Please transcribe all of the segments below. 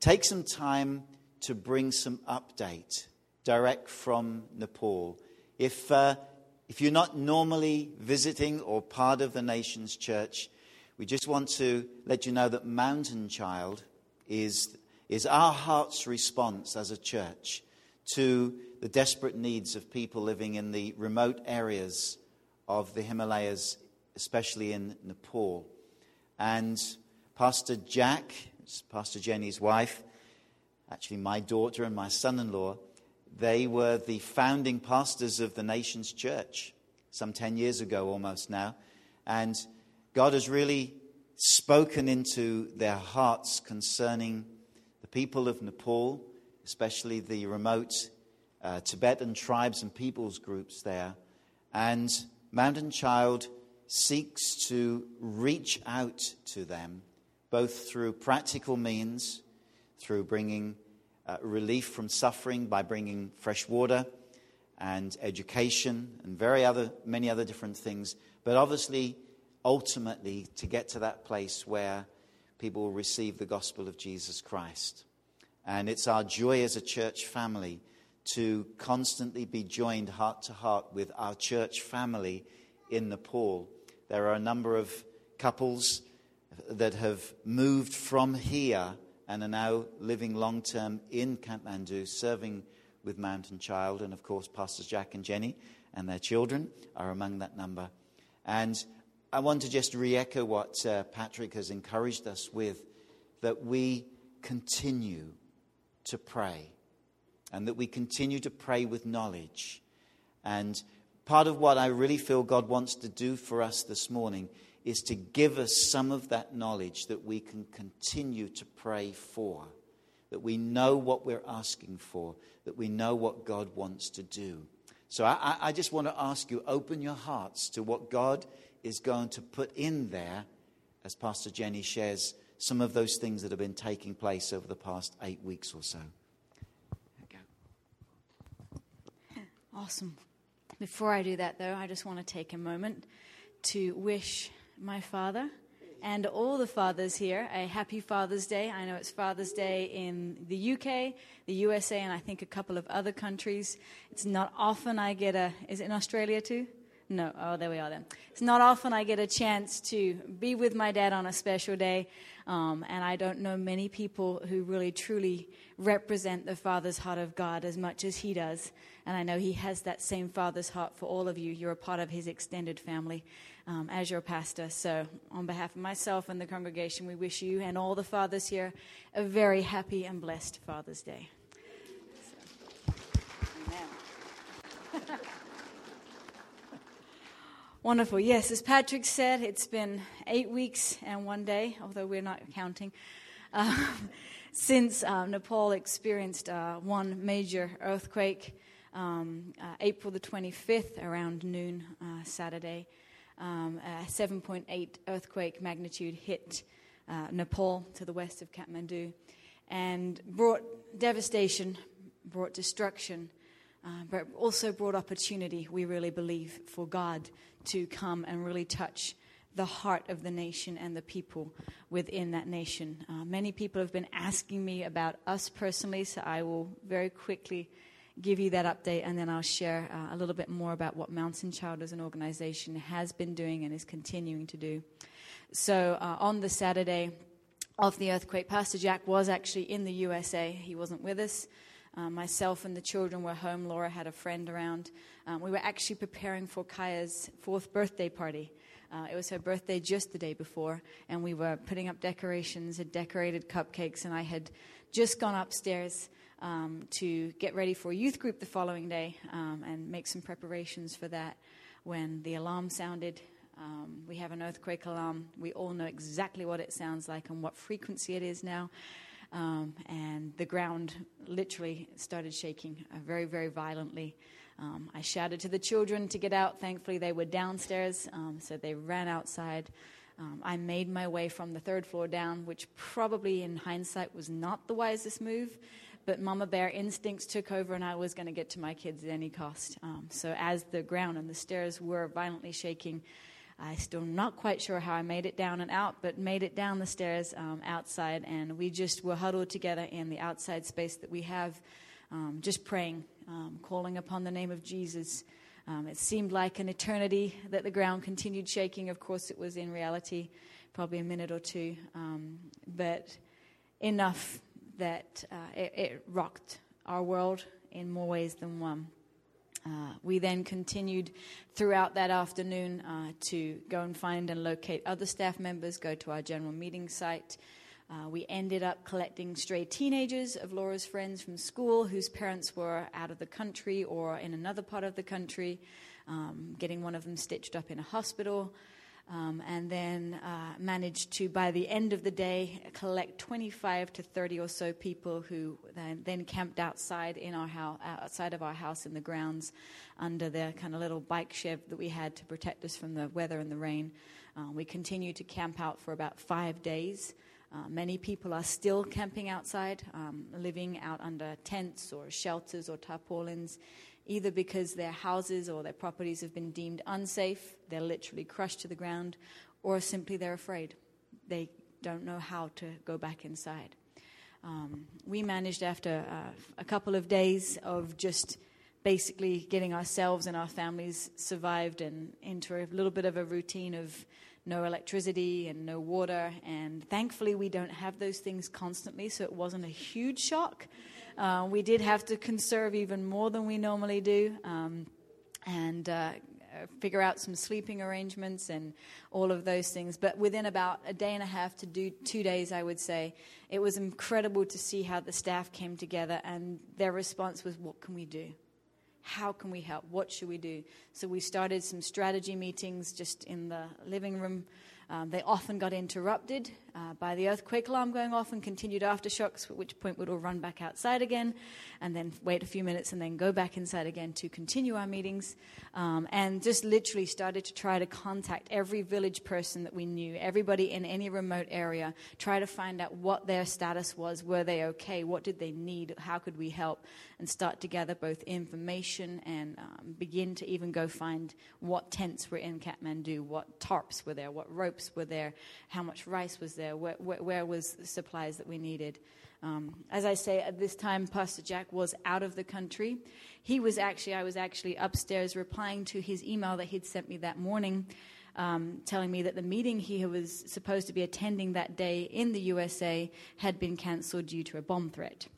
take some time to bring some update direct from Nepal. If, uh, if you're not normally visiting or part of the nation's church, we just want to let you know that Mountain Child is, is our heart's response as a church to the desperate needs of people living in the remote areas of the Himalayas, especially in Nepal. And Pastor Jack, Pastor Jenny's wife, actually my daughter and my son in law, they were the founding pastors of the nation's church some 10 years ago almost now. And God has really spoken into their hearts concerning the people of Nepal, especially the remote uh, Tibetan tribes and peoples groups there. And Mountain Child seeks to reach out to them, both through practical means, through bringing uh, relief from suffering by bringing fresh water and education and very other, many other different things. But obviously, ultimately, to get to that place where people will receive the gospel of Jesus Christ. And it's our joy as a church family to constantly be joined heart to heart with our church family in Nepal. There are a number of couples that have moved from here and are now living long term in Kathmandu, serving with Mountain Child. And of course, Pastors Jack and Jenny and their children are among that number. And I want to just re echo what uh, Patrick has encouraged us with that we continue to pray and that we continue to pray with knowledge. And part of what I really feel God wants to do for us this morning is to give us some of that knowledge that we can continue to pray for, that we know what we're asking for, that we know what God wants to do. So I, I just want to ask you open your hearts to what God is going to put in there as Pastor Jenny shares some of those things that have been taking place over the past eight weeks or so. Awesome. Before I do that, though, I just want to take a moment to wish my father and all the fathers here a happy Father's Day. I know it's Father's Day in the UK, the USA, and I think a couple of other countries. It's not often I get a. Is it in Australia too? No. Oh, there we are then. It's not often I get a chance to be with my dad on a special day, um, and I don't know many people who really truly represent the Father's heart of God as much as he does. And I know he has that same Father's heart for all of you. You're a part of his extended family um, as your pastor. So, on behalf of myself and the congregation, we wish you and all the fathers here a very happy and blessed Father's Day. So, Wonderful. Yes, as Patrick said, it's been eight weeks and one day, although we're not counting, uh, since uh, Nepal experienced uh, one major earthquake, um, uh, April the 25th, around noon uh, Saturday um, a 7.8 earthquake magnitude hit uh, Nepal to the west of Kathmandu and brought devastation, brought destruction, uh, but also brought opportunity, we really believe, for God to come and really touch the heart of the nation and the people within that nation. Uh, many people have been asking me about us personally, so I will very quickly give you that update, and then I'll share uh, a little bit more about what Mountain Child as an organization has been doing and is continuing to do. So, uh, on the Saturday of the earthquake, Pastor Jack was actually in the USA. He wasn't with us. Uh, myself and the children were home. Laura had a friend around. Um, we were actually preparing for Kaya's fourth birthday party. Uh, it was her birthday just the day before, and we were putting up decorations, had decorated cupcakes, and I had just gone upstairs um, to get ready for a youth group the following day um, and make some preparations for that when the alarm sounded. Um, we have an earthquake alarm. We all know exactly what it sounds like and what frequency it is now. Um, and the ground literally started shaking uh, very, very violently. Um, I shouted to the children to get out. Thankfully, they were downstairs, um, so they ran outside. Um, I made my way from the third floor down, which probably in hindsight was not the wisest move but mama bear instincts took over and I was going to get to my kids at any cost. Um, so as the ground and the stairs were violently shaking, I still not quite sure how I made it down and out, but made it down the stairs um, outside, and we just were huddled together in the outside space that we have, um, just praying, um, calling upon the name of Jesus. Um, it seemed like an eternity that the ground continued shaking. Of course, it was in reality, probably a minute or two, um, but enough that uh, it, it rocked our world in more ways than one. Uh, we then continued throughout that afternoon uh, to go and find and locate other staff members, go to our general meeting site. Uh, we ended up collecting stray teenagers of Laura's friends from school whose parents were out of the country or in another part of the country, um, getting one of them stitched up in a hospital. Um, and then uh, managed to, by the end of the day, collect 25 to 30 or so people who then, then camped outside in our house, outside of our house in the grounds, under the kind of little bike shed that we had to protect us from the weather and the rain. Uh, we continued to camp out for about five days. Uh, many people are still camping outside, um, living out under tents or shelters or tarpaulins either because their houses or their properties have been deemed unsafe, they're literally crushed to the ground, or simply they're afraid. They don't know how to go back inside. Um, we managed, after uh, a couple of days of just basically getting ourselves and our families survived and into a little bit of a routine of no electricity and no water. And thankfully, we don't have those things constantly, so it wasn't a huge shock. Uh, we did have to conserve even more than we normally do. Um, and uh, figure out some sleeping arrangements and all of those things. But within about a day and a half to do two days, I would say, it was incredible to see how the staff came together and their response was, What can we do? How can we help? What should we do? So we started some strategy meetings just in the living room um, they often got interrupted uh, by the earthquake alarm going off and continued aftershocks, at which point we'd all run back outside again and then wait a few minutes and then go back inside again to continue our meetings. Um, and just literally started to try to contact every village person that we knew, everybody in any remote area, try to find out what their status was. Were they okay? What did they need? How could we help? And start to gather both information and um, begin to even go find what tents were in Kathmandu, what tarps were there, what ropes were there, how much rice was there, where, where, where was the supplies that we needed. Um, as I say, at this time, Pastor Jack was out of the country. He was actually, I was actually upstairs replying to his email that he'd sent me that morning, um, telling me that the meeting he was supposed to be attending that day in the USA had been cancelled due to a bomb threat.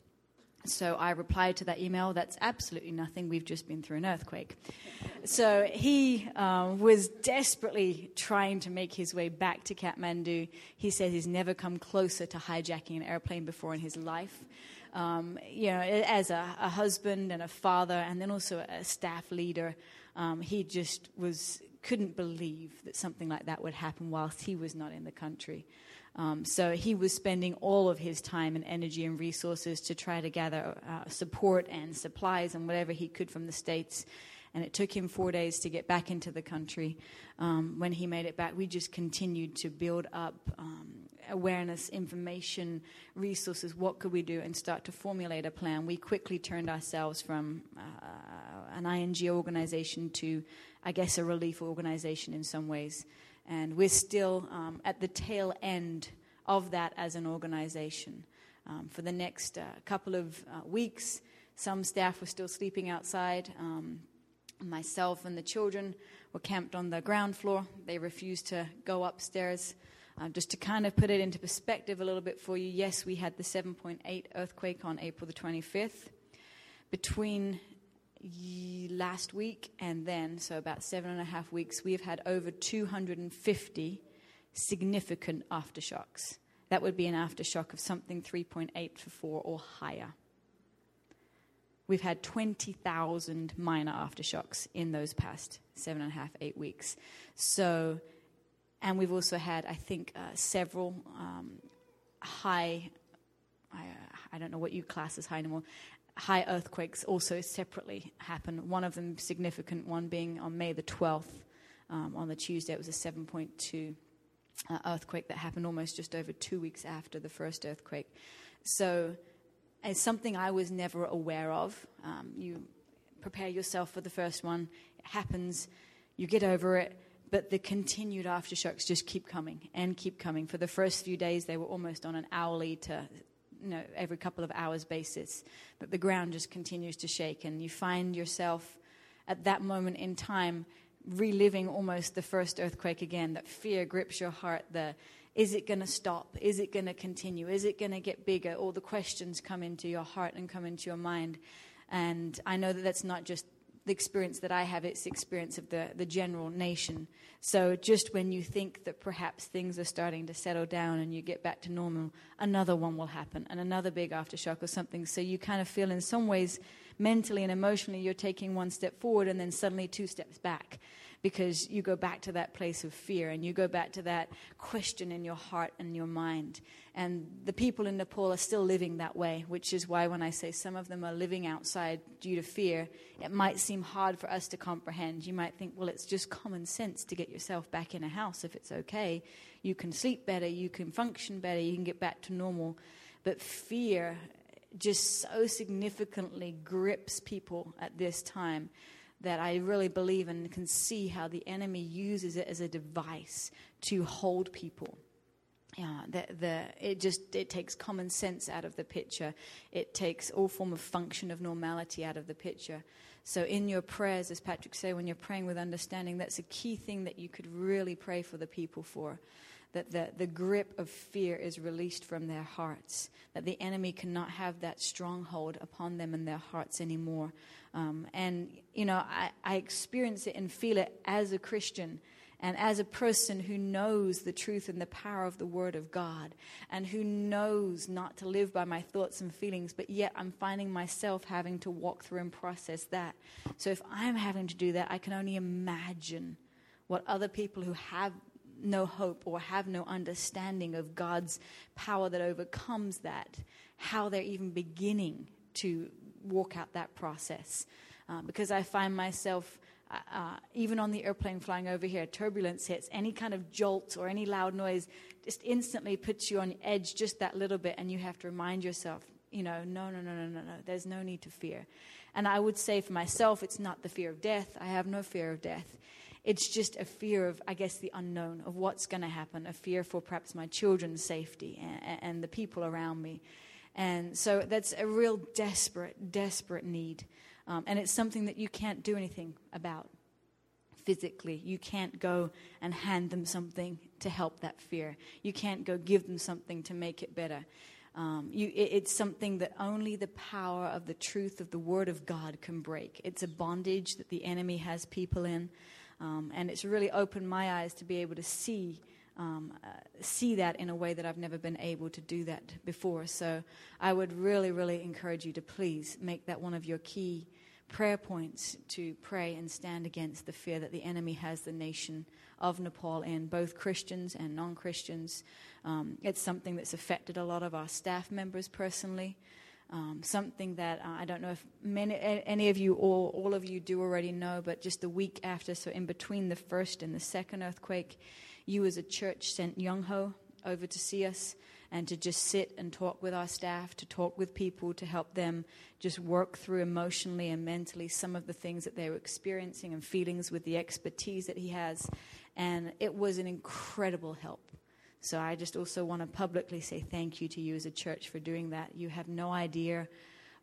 So I replied to that email, that's absolutely nothing. We've just been through an earthquake. So he uh, was desperately trying to make his way back to Kathmandu. He says he's never come closer to hijacking an airplane before in his life. Um, you know, as a, a, husband and a father, and then also a staff leader, um, he just was couldn't believe that something like that would happen whilst he was not in the country. Um, so he was spending all of his time and energy and resources to try to gather uh, support and supplies and whatever he could from the States. And it took him four days to get back into the country. Um, when he made it back, we just continued to build up um, awareness, information, resources. What could we do? And start to formulate a plan. We quickly turned ourselves from uh, an INGO organization to, I guess, a relief organization in some ways. And we're still um, at the tail end of that as an organization. Um, for the next uh, couple of uh, weeks, some staff were still sleeping outside. Um, myself and the children were camped on the ground floor. They refused to go upstairs. Uh, just to kind of put it into perspective a little bit for you, yes, we had the 7.8 earthquake on April the 25th. Between last week and then, so about seven and a half weeks, we've had over 250 significant aftershocks. That would be an aftershock of something 3.8 to 4 or higher. We've had 20,000 minor aftershocks in those past seven and a half, eight weeks. So, and we've also had, I think, uh, several um, high, I, uh, I, don't know what you class as high anymore, high earthquakes also separately happen. One of them, significant one, being on May the 12th, um, on the Tuesday, it was a 7.2 uh, earthquake that happened almost just over two weeks after the first earthquake. So, it's something I was never aware of. Um, you prepare yourself for the first one, it happens, you get over it. but the continued aftershocks just keep coming and keep coming. For the first few days, they were almost on an hourly to you know, every couple of hours basis. But the ground just continues to shake, and you find yourself at that moment in time reliving almost the first earthquake again. That fear grips your heart. The is it going to stop? Is it going to continue? Is it going to get bigger? All the questions come into your heart and come into your mind. And I know that that's not just the experience that I have, it's the experience of the, the general nation. So just when you think that perhaps things are starting to settle down and you get back to normal, another one will happen and another big aftershock or something. So you kind of feel in some ways mentally and emotionally you're taking one step forward and then suddenly two steps back because you go back to that place of fear and you go back to that question in your heart and your mind. And the people in Nepal are still living that way, which is why when I say some of them are living outside due to fear, it might seem hard for us to comprehend. You might think, well, it's just common sense to get yourself back in a house if it's okay. You can sleep better, you can function better, you can get back to normal. But fear just so significantly grips people at this time that I really believe and can see how the enemy uses it as a device to hold people. Yeah, the, the, it just it takes common sense out of the picture. It takes all form of function of normality out of the picture. So in your prayers, as Patrick said, when you're praying with understanding, that's a key thing that you could really pray for the people for that the, the grip of fear is released from their hearts, that the enemy cannot have that stronghold upon them in their hearts anymore. Um, and, you know, I, I experience it and feel it as a Christian and as a person who knows the truth and the power of the Word of God, and who knows not to live by my thoughts and feelings, but yet I'm finding myself having to walk through and process that. So if I'm having to do that, I can only imagine what other people who have no hope or have no understanding of God's power that overcomes that, how they're even beginning to walk out that process. Uh, because I find myself, uh, uh, even on the airplane flying over here, turbulence hits, any kind of jolt or any loud noise just instantly puts you on edge just that little bit, and you have to remind yourself, you know, no, no, no, no, no, no, there's no need to fear. And I would say for myself, it's not the fear of death. I have no fear of death. It's just a fear of, I guess, the unknown, of what's going to happen, a fear for perhaps my children's safety and, and the people around me. And so that's a real desperate, desperate need. Um, and it's something that you can't do anything about physically. You can't go and hand them something to help that fear. You can't go give them something to make it better. Um, you, it, it's something that only the power of the truth of the Word of God can break. It's a bondage that the enemy has people in. Um, and it's really opened my eyes to be able to see um, uh, see that in a way that I've never been able to do that before. So I would really, really encourage you to please make that one of your key prayer points to pray and stand against the fear that the enemy has the nation of Nepal in, both Christians and non Christians. Um, it's something that's affected a lot of our staff members personally. Um, something that uh, I don't know if many, any of you or all of you do already know, but just the week after, so in between the first and the second earthquake, you as a church sent Young Ho over to see us and to just sit and talk with our staff, to talk with people, to help them just work through emotionally and mentally some of the things that they were experiencing and feelings with the expertise that he has. And it was an incredible help. So I just also want to publicly say thank you to you as a church for doing that. You have no idea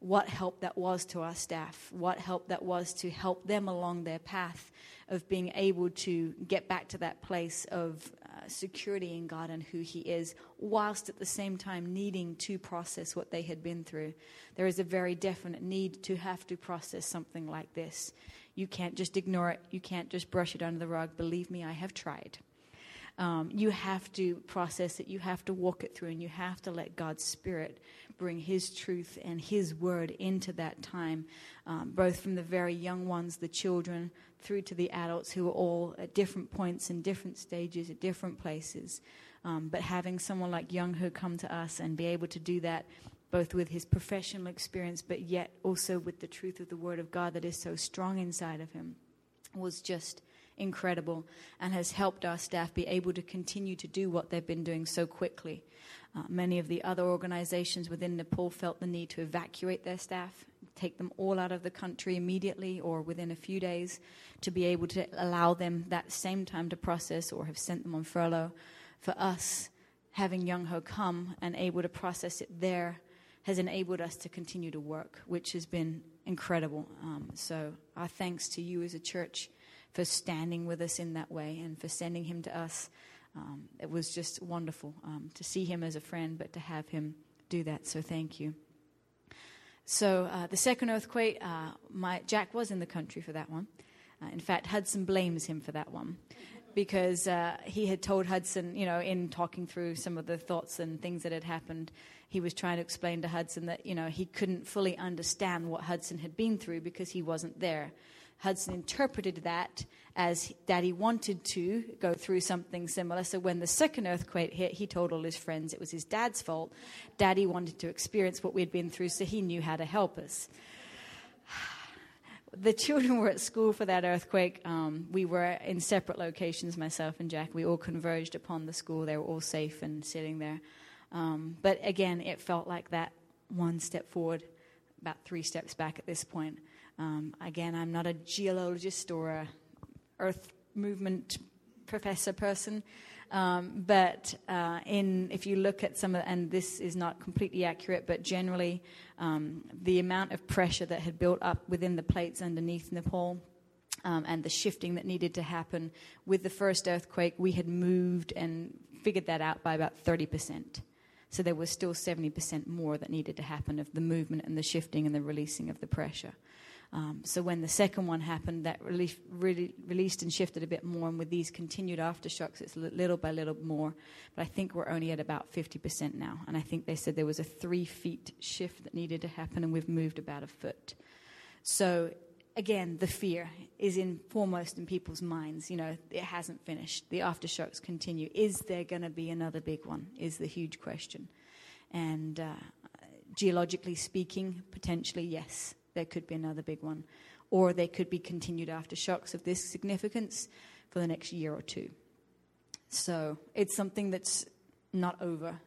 what help that was to our staff, what help that was to help them along their path of being able to get back to that place of uh, security in God and who He is, whilst at the same time needing to process what they had been through. There is a very definite need to have to process something like this. You can't just ignore it, you can't just brush it under the rug. Believe me, I have tried. Um, you have to process it, you have to walk it through, and you have to let God's Spirit bring His truth and His word into that time, um, both from the very young ones, the children, through to the adults who are all at different points and different stages, at different places. Um, but having someone like Young Ho come to us and be able to do that both with his professional experience, but yet also with the truth of the Word of God that is so strong inside of him, was just incredible and has helped our staff be able to continue to do what they've been doing so quickly. Uh, many of the other organizations within Nepal felt the need to evacuate their staff, take them all out of the country immediately or within a few days to be able to allow them that same time to process or have sent them on furlough. For us, having Young Ho come and able to process it there has enabled us to continue to work, which has been incredible. Um, so, our thanks to you as a church for standing with us in that way and for sending him to us. Um, it was just wonderful um, to see him as a friend, but to have him do that. So, thank you. So, uh, the second earthquake, uh, my, Jack was in the country for that one. Uh, in fact, Hudson blames him for that one because uh, he had told Hudson, you know, in talking through some of the thoughts and things that had happened, he was trying to explain to Hudson that, you know, he couldn't fully understand what Hudson had been through because he wasn't there. Hudson interpreted that as that he wanted to go through something similar. So when the second earthquake hit, he told all his friends it was his dad's fault. Daddy wanted to experience what we'd been through, so he knew how to help us. The children were at school for that earthquake. Um, we were in separate locations, myself and Jack. We all converged upon the school. They were all safe and sitting there. Um, but again, it felt like that one step forward, about three steps back at this point. Um, again, I'm not a geologist or a earth movement professor person, um, but uh, in if you look at some of, and this is not completely accurate, but generally, um, the amount of pressure that had built up within the plates underneath Nepal. Um, and the shifting that needed to happen with the first earthquake, we had moved and figured that out by about 30%. So there was still 70% more that needed to happen of the movement and the shifting and the releasing of the pressure. Um, so when the second one happened, that relief, really released and shifted a bit more, and with these continued aftershocks, it's little by little more. But I think we're only at about 50% now, and I think they said there was a three feet shift that needed to happen, and we've moved about a foot. So again, the fear is in foremost in people's minds. You know, it hasn't finished. The aftershocks continue. Is there going to be another big one? Is the huge question. And uh, geologically speaking, potentially yes there could be another big one. Or there could be continued aftershocks of this significance for the next year or two. So it's something that's not over.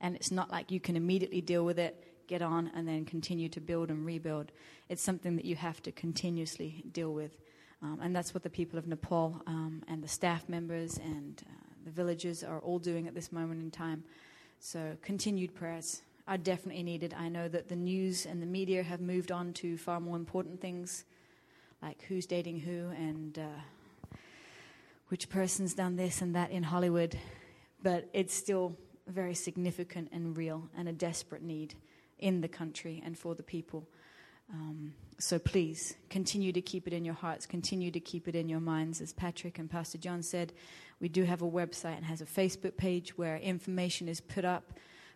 And it's not like you can immediately deal with it, get on, and then continue to build and rebuild. It's something that you have to continuously deal with. Um, and that's what the people of Nepal um, and the staff members and uh, the villagers are all doing at this moment in time. So, continued prayers are definitely needed. I know that the news and the media have moved on to far more important things, like who's dating who and uh, which person's done this and that in Hollywood. But it's still very significant and real and a desperate need in the country and for the people. Um, so please continue to keep it in your hearts, continue to keep it in your minds. As Patrick and Pastor John said, we do have a website and has a Facebook page where information is put up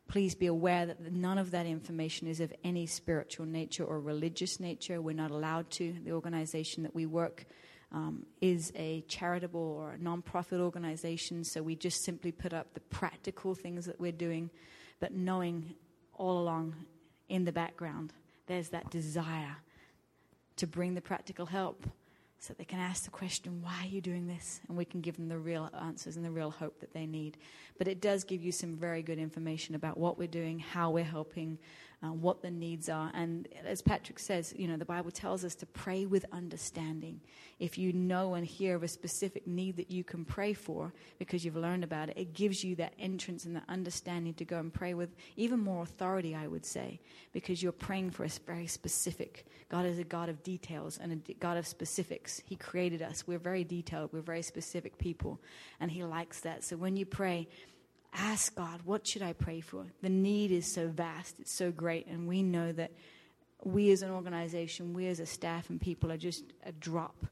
please be aware that none of that information is of any spiritual nature or religious nature. We're not allowed to. The organization that we work um, is a charitable or a non-profit organization, so we just simply put up the practical things that we're doing, but knowing all along in the background there's that desire to bring the practical help so that they can ask the question, why are you doing this? And we can give them the real answers and the real hope that they need. But it does give you some very good information about what we're doing, how we're helping, uh, what the needs are. And as Patrick says, you know, the Bible tells us to pray with understanding. If you know and hear of a specific need that you can pray for because you've learned about it, it gives you that entrance and that understanding to go and pray with even more authority, I would say, because you're praying for a very specific. God is a God of details and a God of specifics. He created us. We're very detailed, we're very specific people, and He likes that. So when you pray, ask God, what should I pray for? The need is so vast, it's so great, and we know that we as an organization, we as a staff and people are just a drop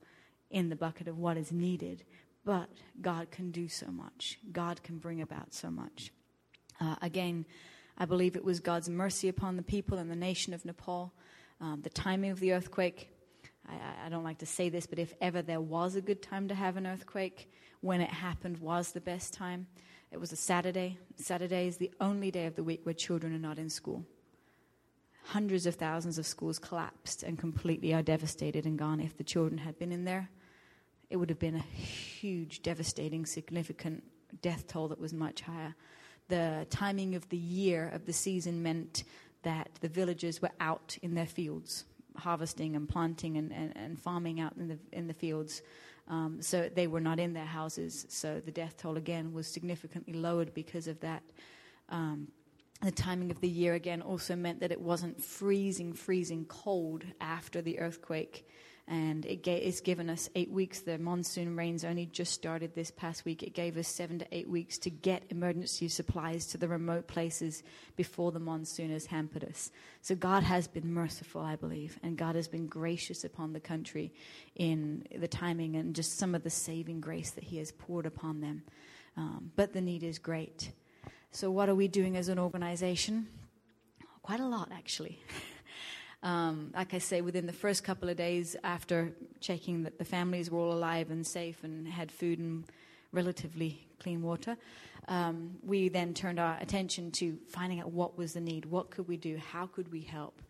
in the bucket of what is needed. But God can do so much, God can bring about so much. Uh, again, I believe it was God's mercy upon the people and the nation of Nepal. Um, the timing of the earthquake, I, I, don't like to say this, but if ever there was a good time to have an earthquake, when it happened was the best time. It was a Saturday. Saturday is the only day of the week where children are not in school. Hundreds of thousands of schools collapsed and completely are devastated and gone. If the children had been in there, it would have been a huge, devastating, significant death toll that was much higher. The timing of the year of the season meant that the villagers were out in their fields, harvesting and planting and, and, and farming out in the, in the fields. Um, so they were not in their houses. So the death toll again was significantly lowered because of that. Um, the timing of the year again also meant that it wasn't freezing, freezing cold after the earthquake and it ga- it's given us eight weeks. The monsoon rains only just started this past week. It gave us seven to eight weeks to get emergency supplies to the remote places before the monsoon has hampered us. So God has been merciful, I believe, and God has been gracious upon the country in the timing and just some of the saving grace that He has poured upon them. Um, but the need is great. So, what are we doing as an organization? Quite a lot, actually. Um, like I say, within the first couple of days after checking that the families were all alive and safe and had food and relatively clean water, um, we then turned our attention to finding out what was the need, what could we do, how could we help.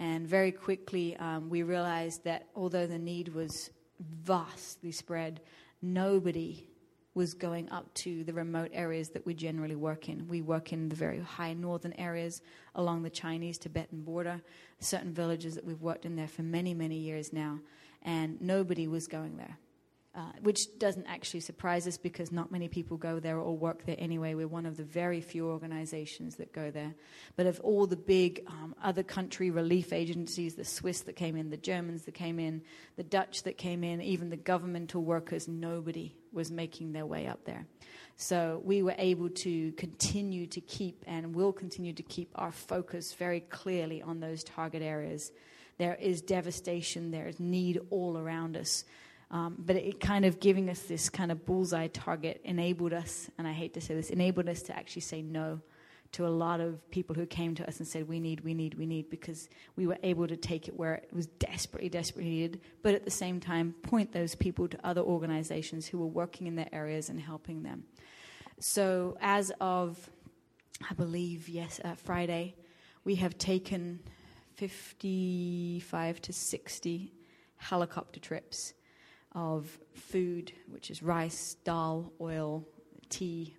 And very quickly, um, we realized that although the need was vastly spread, nobody was going up to the remote areas that we generally work in. We work in the very high northern areas along the Chinese Tibetan border, certain villages that we've worked in there for many, many years now, and nobody was going there. Uh, which doesn't actually surprise us because not many people go there or work there anyway. We're one of the very few organizations that go there. But of all the big um, other country relief agencies, the Swiss that came in, the Germans that came in, the Dutch that came in, even the governmental workers, nobody was making their way up there. So we were able to continue to keep and will continue to keep our focus very clearly on those target areas. There is devastation, there is need all around us. Um, but it kind of giving us this kind of bullseye target enabled us, and I hate to say this, enabled us to actually say no to a lot of people who came to us and said, We need, we need, we need, because we were able to take it where it was desperately, desperately needed, but at the same time, point those people to other organizations who were working in their areas and helping them. So, as of, I believe, yes, uh, Friday, we have taken 55 to 60 helicopter trips of food, which is rice, dal, oil, tea,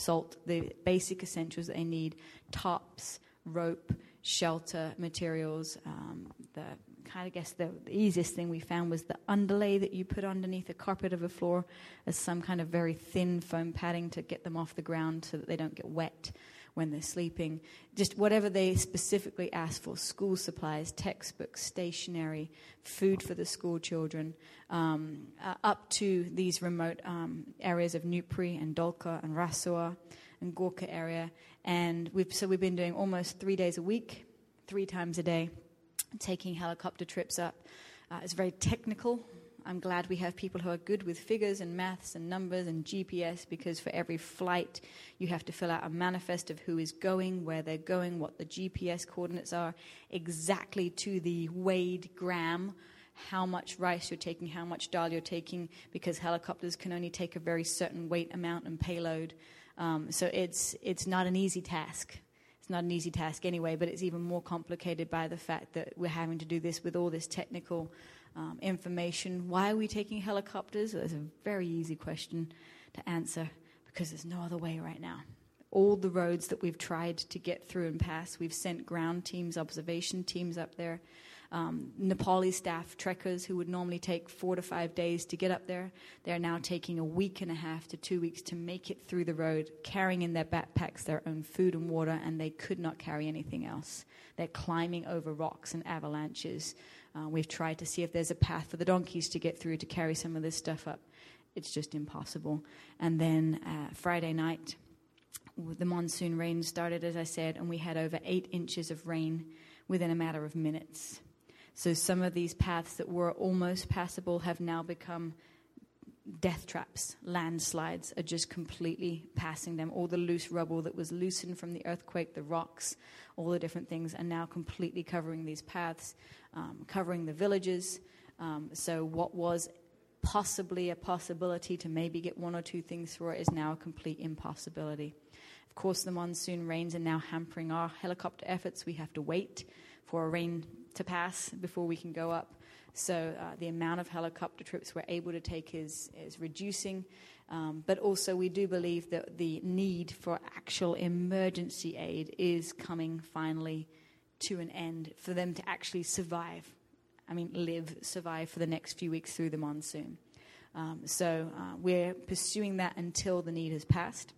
salt, the basic essentials that they need, tops, rope, shelter materials. Um, the kind of guess the, the, easiest thing we found was the underlay that you put underneath a carpet of a floor as some kind of very thin foam padding to get them off the ground so that they don't get wet when they're sleeping. Just whatever they specifically ask for school supplies, textbooks, stationery, food for the school children, um, uh, up to these remote um, areas of Nupri and Dolka and Rasuwa and Gorkha area. And we've, so we've been doing almost three days a week, three times a day, taking helicopter trips up. Uh, it's very technical. I'm glad we have people who are good with figures and maths and numbers and GPS because for every flight, you have to fill out a manifest of who is going, where they're going, what the GPS coordinates are, exactly to the weighed gram, how much rice you're taking, how much dal you're taking, because helicopters can only take a very certain weight amount and payload. Um, so it's, it's not an easy task. It's not an easy task anyway, but it's even more complicated by the fact that we're having to do this with all this technical um, information. Why are we taking helicopters? Well, that's a very easy question to answer because there's no other way right now. All the roads that we've tried to get through and pass, we've sent ground teams, observation teams up there. Um, Nepali staff trekkers who would normally take four to five days to get up there, they're now taking a week and a half to two weeks to make it through the road, carrying in their backpacks their own food and water, and they could not carry anything else. They're climbing over rocks and avalanches. Uh, we've tried to see if there's a path for the donkeys to get through to carry some of this stuff up. It's just impossible. And then uh, Friday night, the monsoon rain started, as I said, and we had over eight inches of rain within a matter of minutes. So some of these paths that were almost passable have now become death traps. Landslides are just completely passing them. All the loose rubble that was loosened from the earthquake, the rocks, all the different things are now completely covering these paths um, covering the villages. Um, so, what was possibly a possibility to maybe get one or two things through it is now a complete impossibility. Of course, the monsoon rains are now hampering our helicopter efforts. We have to wait for a rain to pass before we can go up. So uh, the amount of helicopter trips we're able to take is, is reducing. Um, but also, we do believe that the need for actual emergency aid is coming finally to an end for them to actually survive. I mean, live, survive for the next few weeks through the monsoon. Um, so uh, we're pursuing that until the need has passed.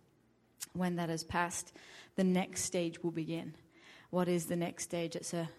When that has passed, the next stage will begin. What is the next stage? It's a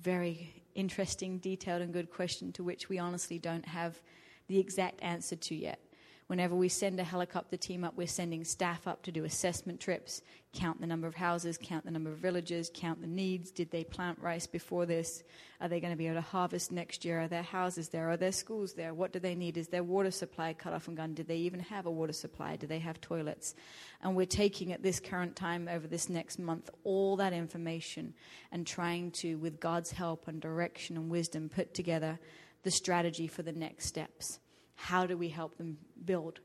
very interesting, detailed, and good question to which we honestly don't have the exact answer to yet. Whenever we send a helicopter team up, we're sending staff up to do assessment trips, count the number of houses, count the number of villages, count the needs. Did they plant rice before this? Are they going to be able to harvest next year? Are their houses there? Are their schools there? What do they need? Is their water supply cut off and gone? Did they even have a water supply? Do they have toilets? And we're taking at this current time over this next month all that information and trying to, with God's help and direction and wisdom, put together the strategy for the next steps. How do we help them build?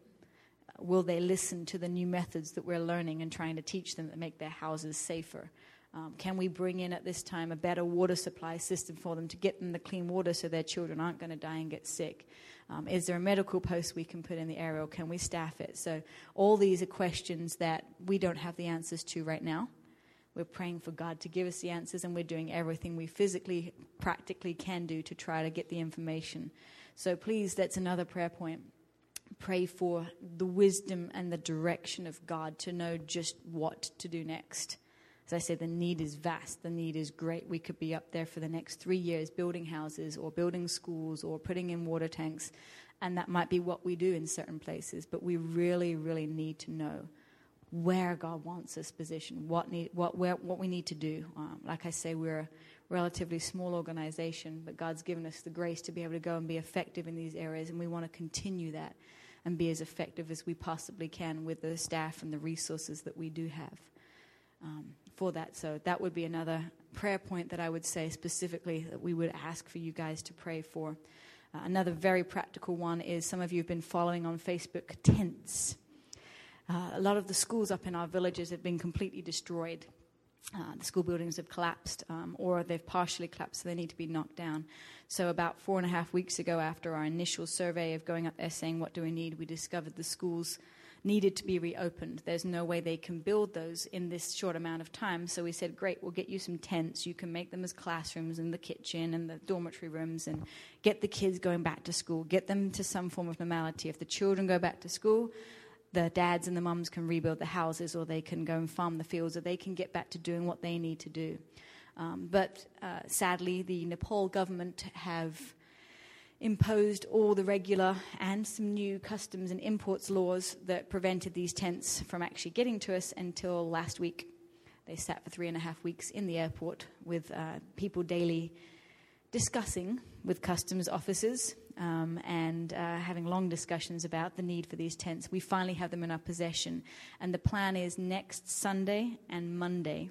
Will they listen to the new methods that we're learning and trying to teach them that make their houses safer? Um, can we bring in at this time a better water supply system for them to get them the clean water so their children aren't going to die and get sick? Um, is there a medical post we can put in the area or can we staff it? So, all these are questions that we don't have the answers to right now. We're praying for God to give us the answers, and we're doing everything we physically, practically can do to try to get the information. So please, that's another prayer point. Pray for the wisdom and the direction of God to know just what to do next. As I said, the need is vast, the need is great. We could be up there for the next three years building houses or building schools or putting in water tanks, and that might be what we do in certain places, but we really, really need to know where God wants us positioned, what, need, what, where, what we need to do. Um, like I say, we're relatively small organization, but God's given us the grace to be able to go and be effective in these areas, and we want to continue that and be as effective as we possibly can with the staff and the resources that we do have um, for that. So that would be another prayer point that I would say specifically that we would ask for you guys to pray for. Uh, another very practical one is some of you have been following on Facebook tents. Uh, a lot of the schools up in our villages have been completely destroyed. Uh, the school buildings have collapsed um, or they've partially collapsed, so they need to be knocked down. So, about four and a half weeks ago, after our initial survey of going up there saying, What do we need? we discovered the schools needed to be reopened. There's no way they can build those in this short amount of time. So, we said, Great, we'll get you some tents. You can make them as classrooms in the kitchen and the dormitory rooms and get the kids going back to school, get them to some form of normality. If the children go back to school, the dads and the mums can rebuild the houses or they can go and farm the fields or they can get back to doing what they need to do. Um, but uh, sadly, the Nepal government have imposed all the regular and some new customs and imports laws that prevented these tents from actually getting to us until last week. They sat for three and a half weeks in the airport with uh, people daily discussing with customs officers um, and uh, having long discussions about the need for these tents. We finally have them in our possession. And the plan is next Sunday and Monday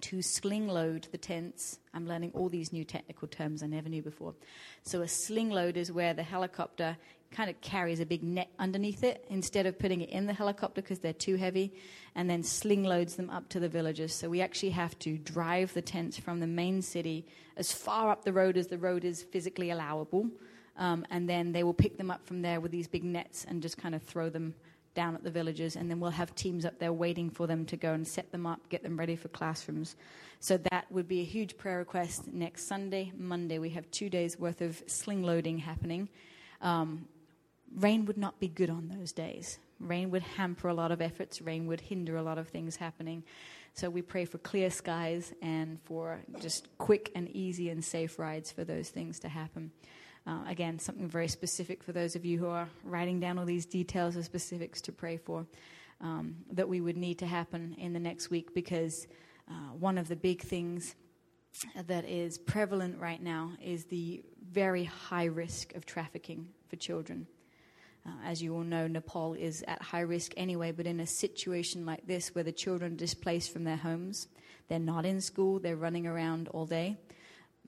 to sling load the tents. I'm learning all these new technical terms I never knew before. So, a sling load is where the helicopter kind of carries a big net underneath it instead of putting it in the helicopter because they're too heavy, and then sling loads them up to the villages. So, we actually have to drive the tents from the main city as far up the road as the road is physically allowable um, and then they will pick them up from there with these big nets and just kind of throw them down at the villages. And then we'll have teams up there waiting for them to go and set them up, get them ready for classrooms. So that would be a huge prayer request next Sunday, Monday. We have two days worth of sling loading happening. Um, rain would not be good on those days. Rain would hamper a lot of efforts, rain would hinder a lot of things happening. So we pray for clear skies and for just quick and easy and safe rides for those things to happen. Uh, again, something very specific for those of you who are writing down all these details or specifics to pray for um, that we would need to happen in the next week because uh, one of the big things that is prevalent right now is the very high risk of trafficking for children. Uh, as you all know, Nepal is at high risk anyway, but in a situation like this where the children are displaced from their homes, they're not in school, they're running around all day,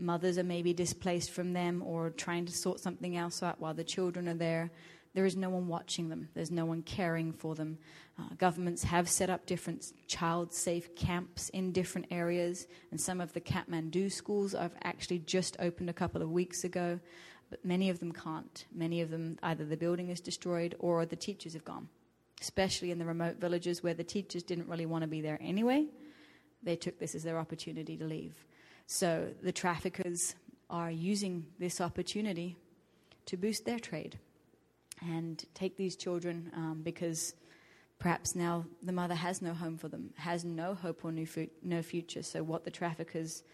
mothers are maybe displaced from them or trying to sort something else out while the children are there. there is no one watching them, there's no one caring for them. Uh, governments have set up different child safe camps in different areas, and some of the Kathmandu schools I've actually just opened a couple of weeks ago, but many of them can't. Many of them, either the building is destroyed or the teachers have gone, especially in the remote villages where the teachers didn't really want to be there anyway. They took this as their opportunity to leave. So the traffickers are using this opportunity to boost their trade and take these children um, because perhaps now the mother has no home for them, has no hope or no future. So, what the traffickers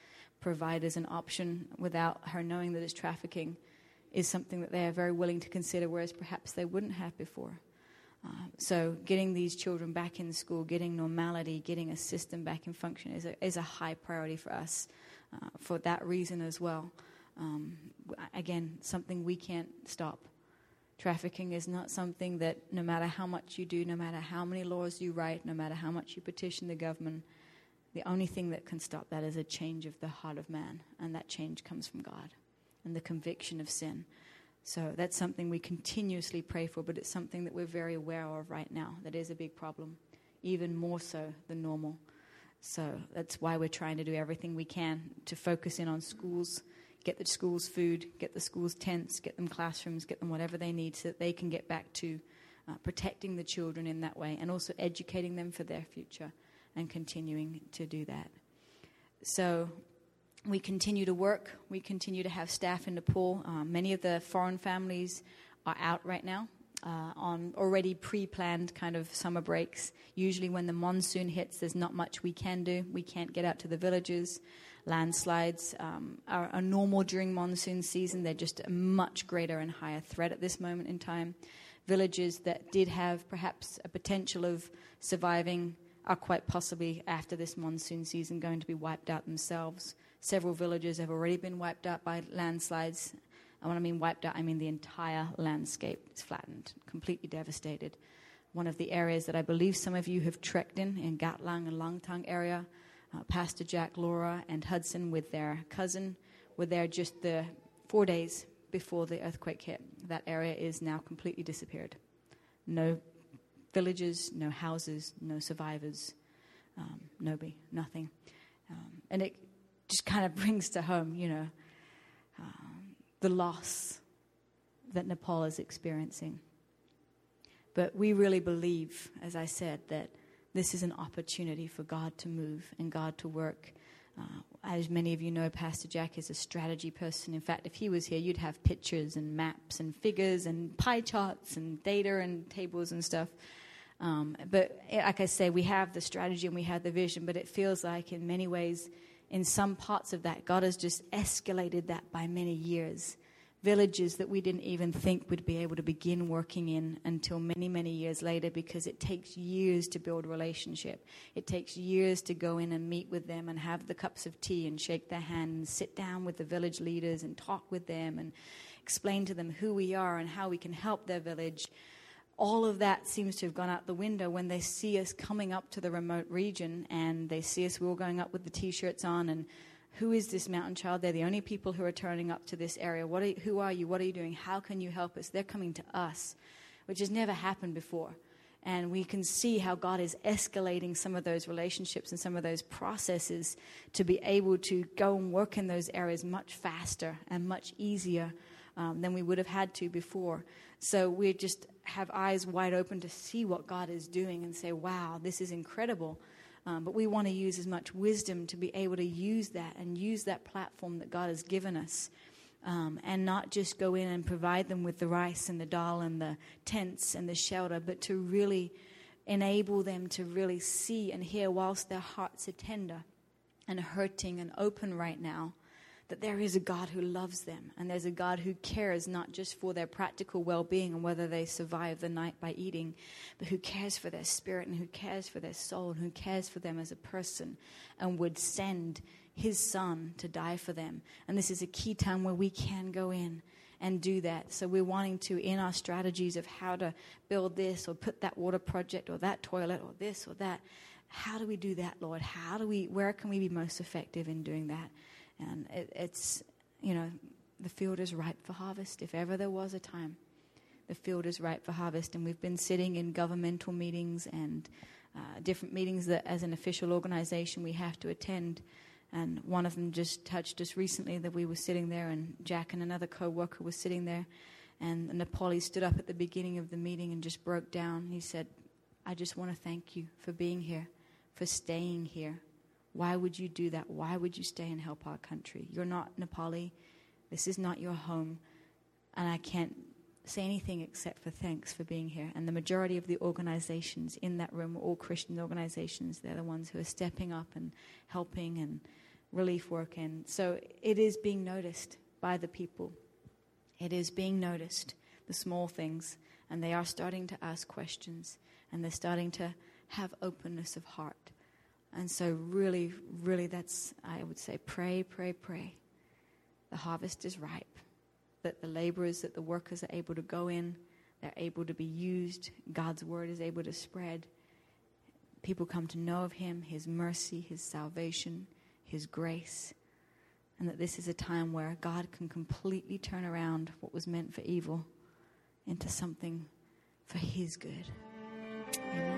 provide as an option without her knowing that it's trafficking is something that they are very willing to consider, whereas perhaps they wouldn't have before. Uh, so, getting these children back in school, getting normality, getting a system back in function is a, is a high priority for us uh, for that reason as well. Um, again, something we can't stop. Trafficking is not something that no matter how much you do, no matter how many laws you write, no matter how much you petition the government, the only thing that can stop that is a change of the heart of man. And that change comes from God and the conviction of sin. So that's something we continuously pray for, but it's something that we're very aware of right now. That is a big problem, even more so than normal. So that's why we're trying to do everything we can to focus in on schools get the schools food, get the schools tents, get them classrooms, get them whatever they need so that they can get back to uh, protecting the children in that way and also educating them for their future and continuing to do that. So we continue to work. We continue to have staff in Nepal. Uh, many of the foreign families are out right now uh, on already pre planned kind of summer breaks. Usually, when the monsoon hits, there's not much we can do. We can't get out to the villages. Landslides um, are, are normal during monsoon season. They're just a much greater and higher threat at this moment in time. Villages that did have perhaps a potential of surviving are quite possibly after this monsoon season going to be wiped out themselves. Several villages have already been wiped out by landslides. And when I mean wiped out, I mean the entire landscape is flattened, completely devastated. One of the areas that I believe some of you have trekked in, in Gatlang and Langtang area, uh, Pastor Jack, Laura, and Hudson with their cousin were there just the four days before the earthquake hit. That area is now completely disappeared. No villages, no houses, no survivors, um, nobody, nothing. Um, and it just kind of brings to home, you know, the loss that Nepal is experiencing. But we really believe, as I said, that this is an opportunity for God to move and God to work. Uh, as many of you know, Pastor Jack is a strategy person. In fact, if he was here, you'd have pictures and maps and figures and pie charts and data and tables and stuff. Um, but eh, like I say, we have the strategy and we have the vision, but it feels like in many ways, in some parts of that, God has just escalated that by many years villages that we didn't even think would be able to begin working in until many, many years later because it takes years to build relationship. It takes years to go in and meet with them and have the cups of tea and shake their hand and sit down with the village leaders and talk with them and explain to them who we are and how we can help their village. All of that seems to have gone out the window when they see us coming up to the remote region and they see us, we're all going up with the t shirts on and who is this mountain child? They're the only people who are turning up to this area. What are who are you? What are you doing? How can you help us? They're coming to us, which has never happened before. And we can see how God is escalating some of those relationships and some of those processes to be able to go and work in those areas much faster and much easier um, than we would have had to before. So we just have eyes wide open to see what God is doing and say, wow, this is incredible. Um, but we want to use as much wisdom to be able to use that and use that platform that God has given us. Um, and not just go in and provide them with the rice and the dal and the tents and the shelter, but to really enable them to really see and hear whilst their hearts are tender and hurting and open right now that there is a God who loves them and there's a God who cares not just for their practical well being and whether they survive the night by eating, but who cares for their spirit and who cares for their soul and who cares for them as a person and would send his son to die for them. And this is a key time where we can go in and do that. So we're wanting to, in our strategies of how to build this or put that water project or that toilet or this or that, how do we do that, Lord? How do we, where can we be most effective in doing that? And it, it's, you know, the field is ripe for harvest if ever there was a time. the field is ripe for harvest. And we've been sitting in governmental meetings and uh, different meetings that, as an official organization, we have to attend. And one of them just touched us recently that we were sitting there, and Jack and another co worker were sitting there. And Nepali stood up at the beginning of the meeting and just broke down. He said, I just want to thank you for being here, for staying here. Why would you do that? Why would you stay and help our country? You're not Nepali. This is not your home. And I can't say anything except for thanks for being here. And the majority of the organizations in that room are all Christian organizations. They're the ones who are stepping up and helping and relief work. And so it is being noticed by the people. It is being noticed, the small things. And they are starting to ask questions and they're starting to have openness of heart. And so, really, really, that's, I would say, pray, pray, pray. The harvest is ripe that the laborers, that the workers are able to go in, they're able to be used, God's word is able to spread. People come to know of Him, His mercy, His salvation, His grace, and that this is a time where God can completely turn around what was meant for evil into something for His good. Amen.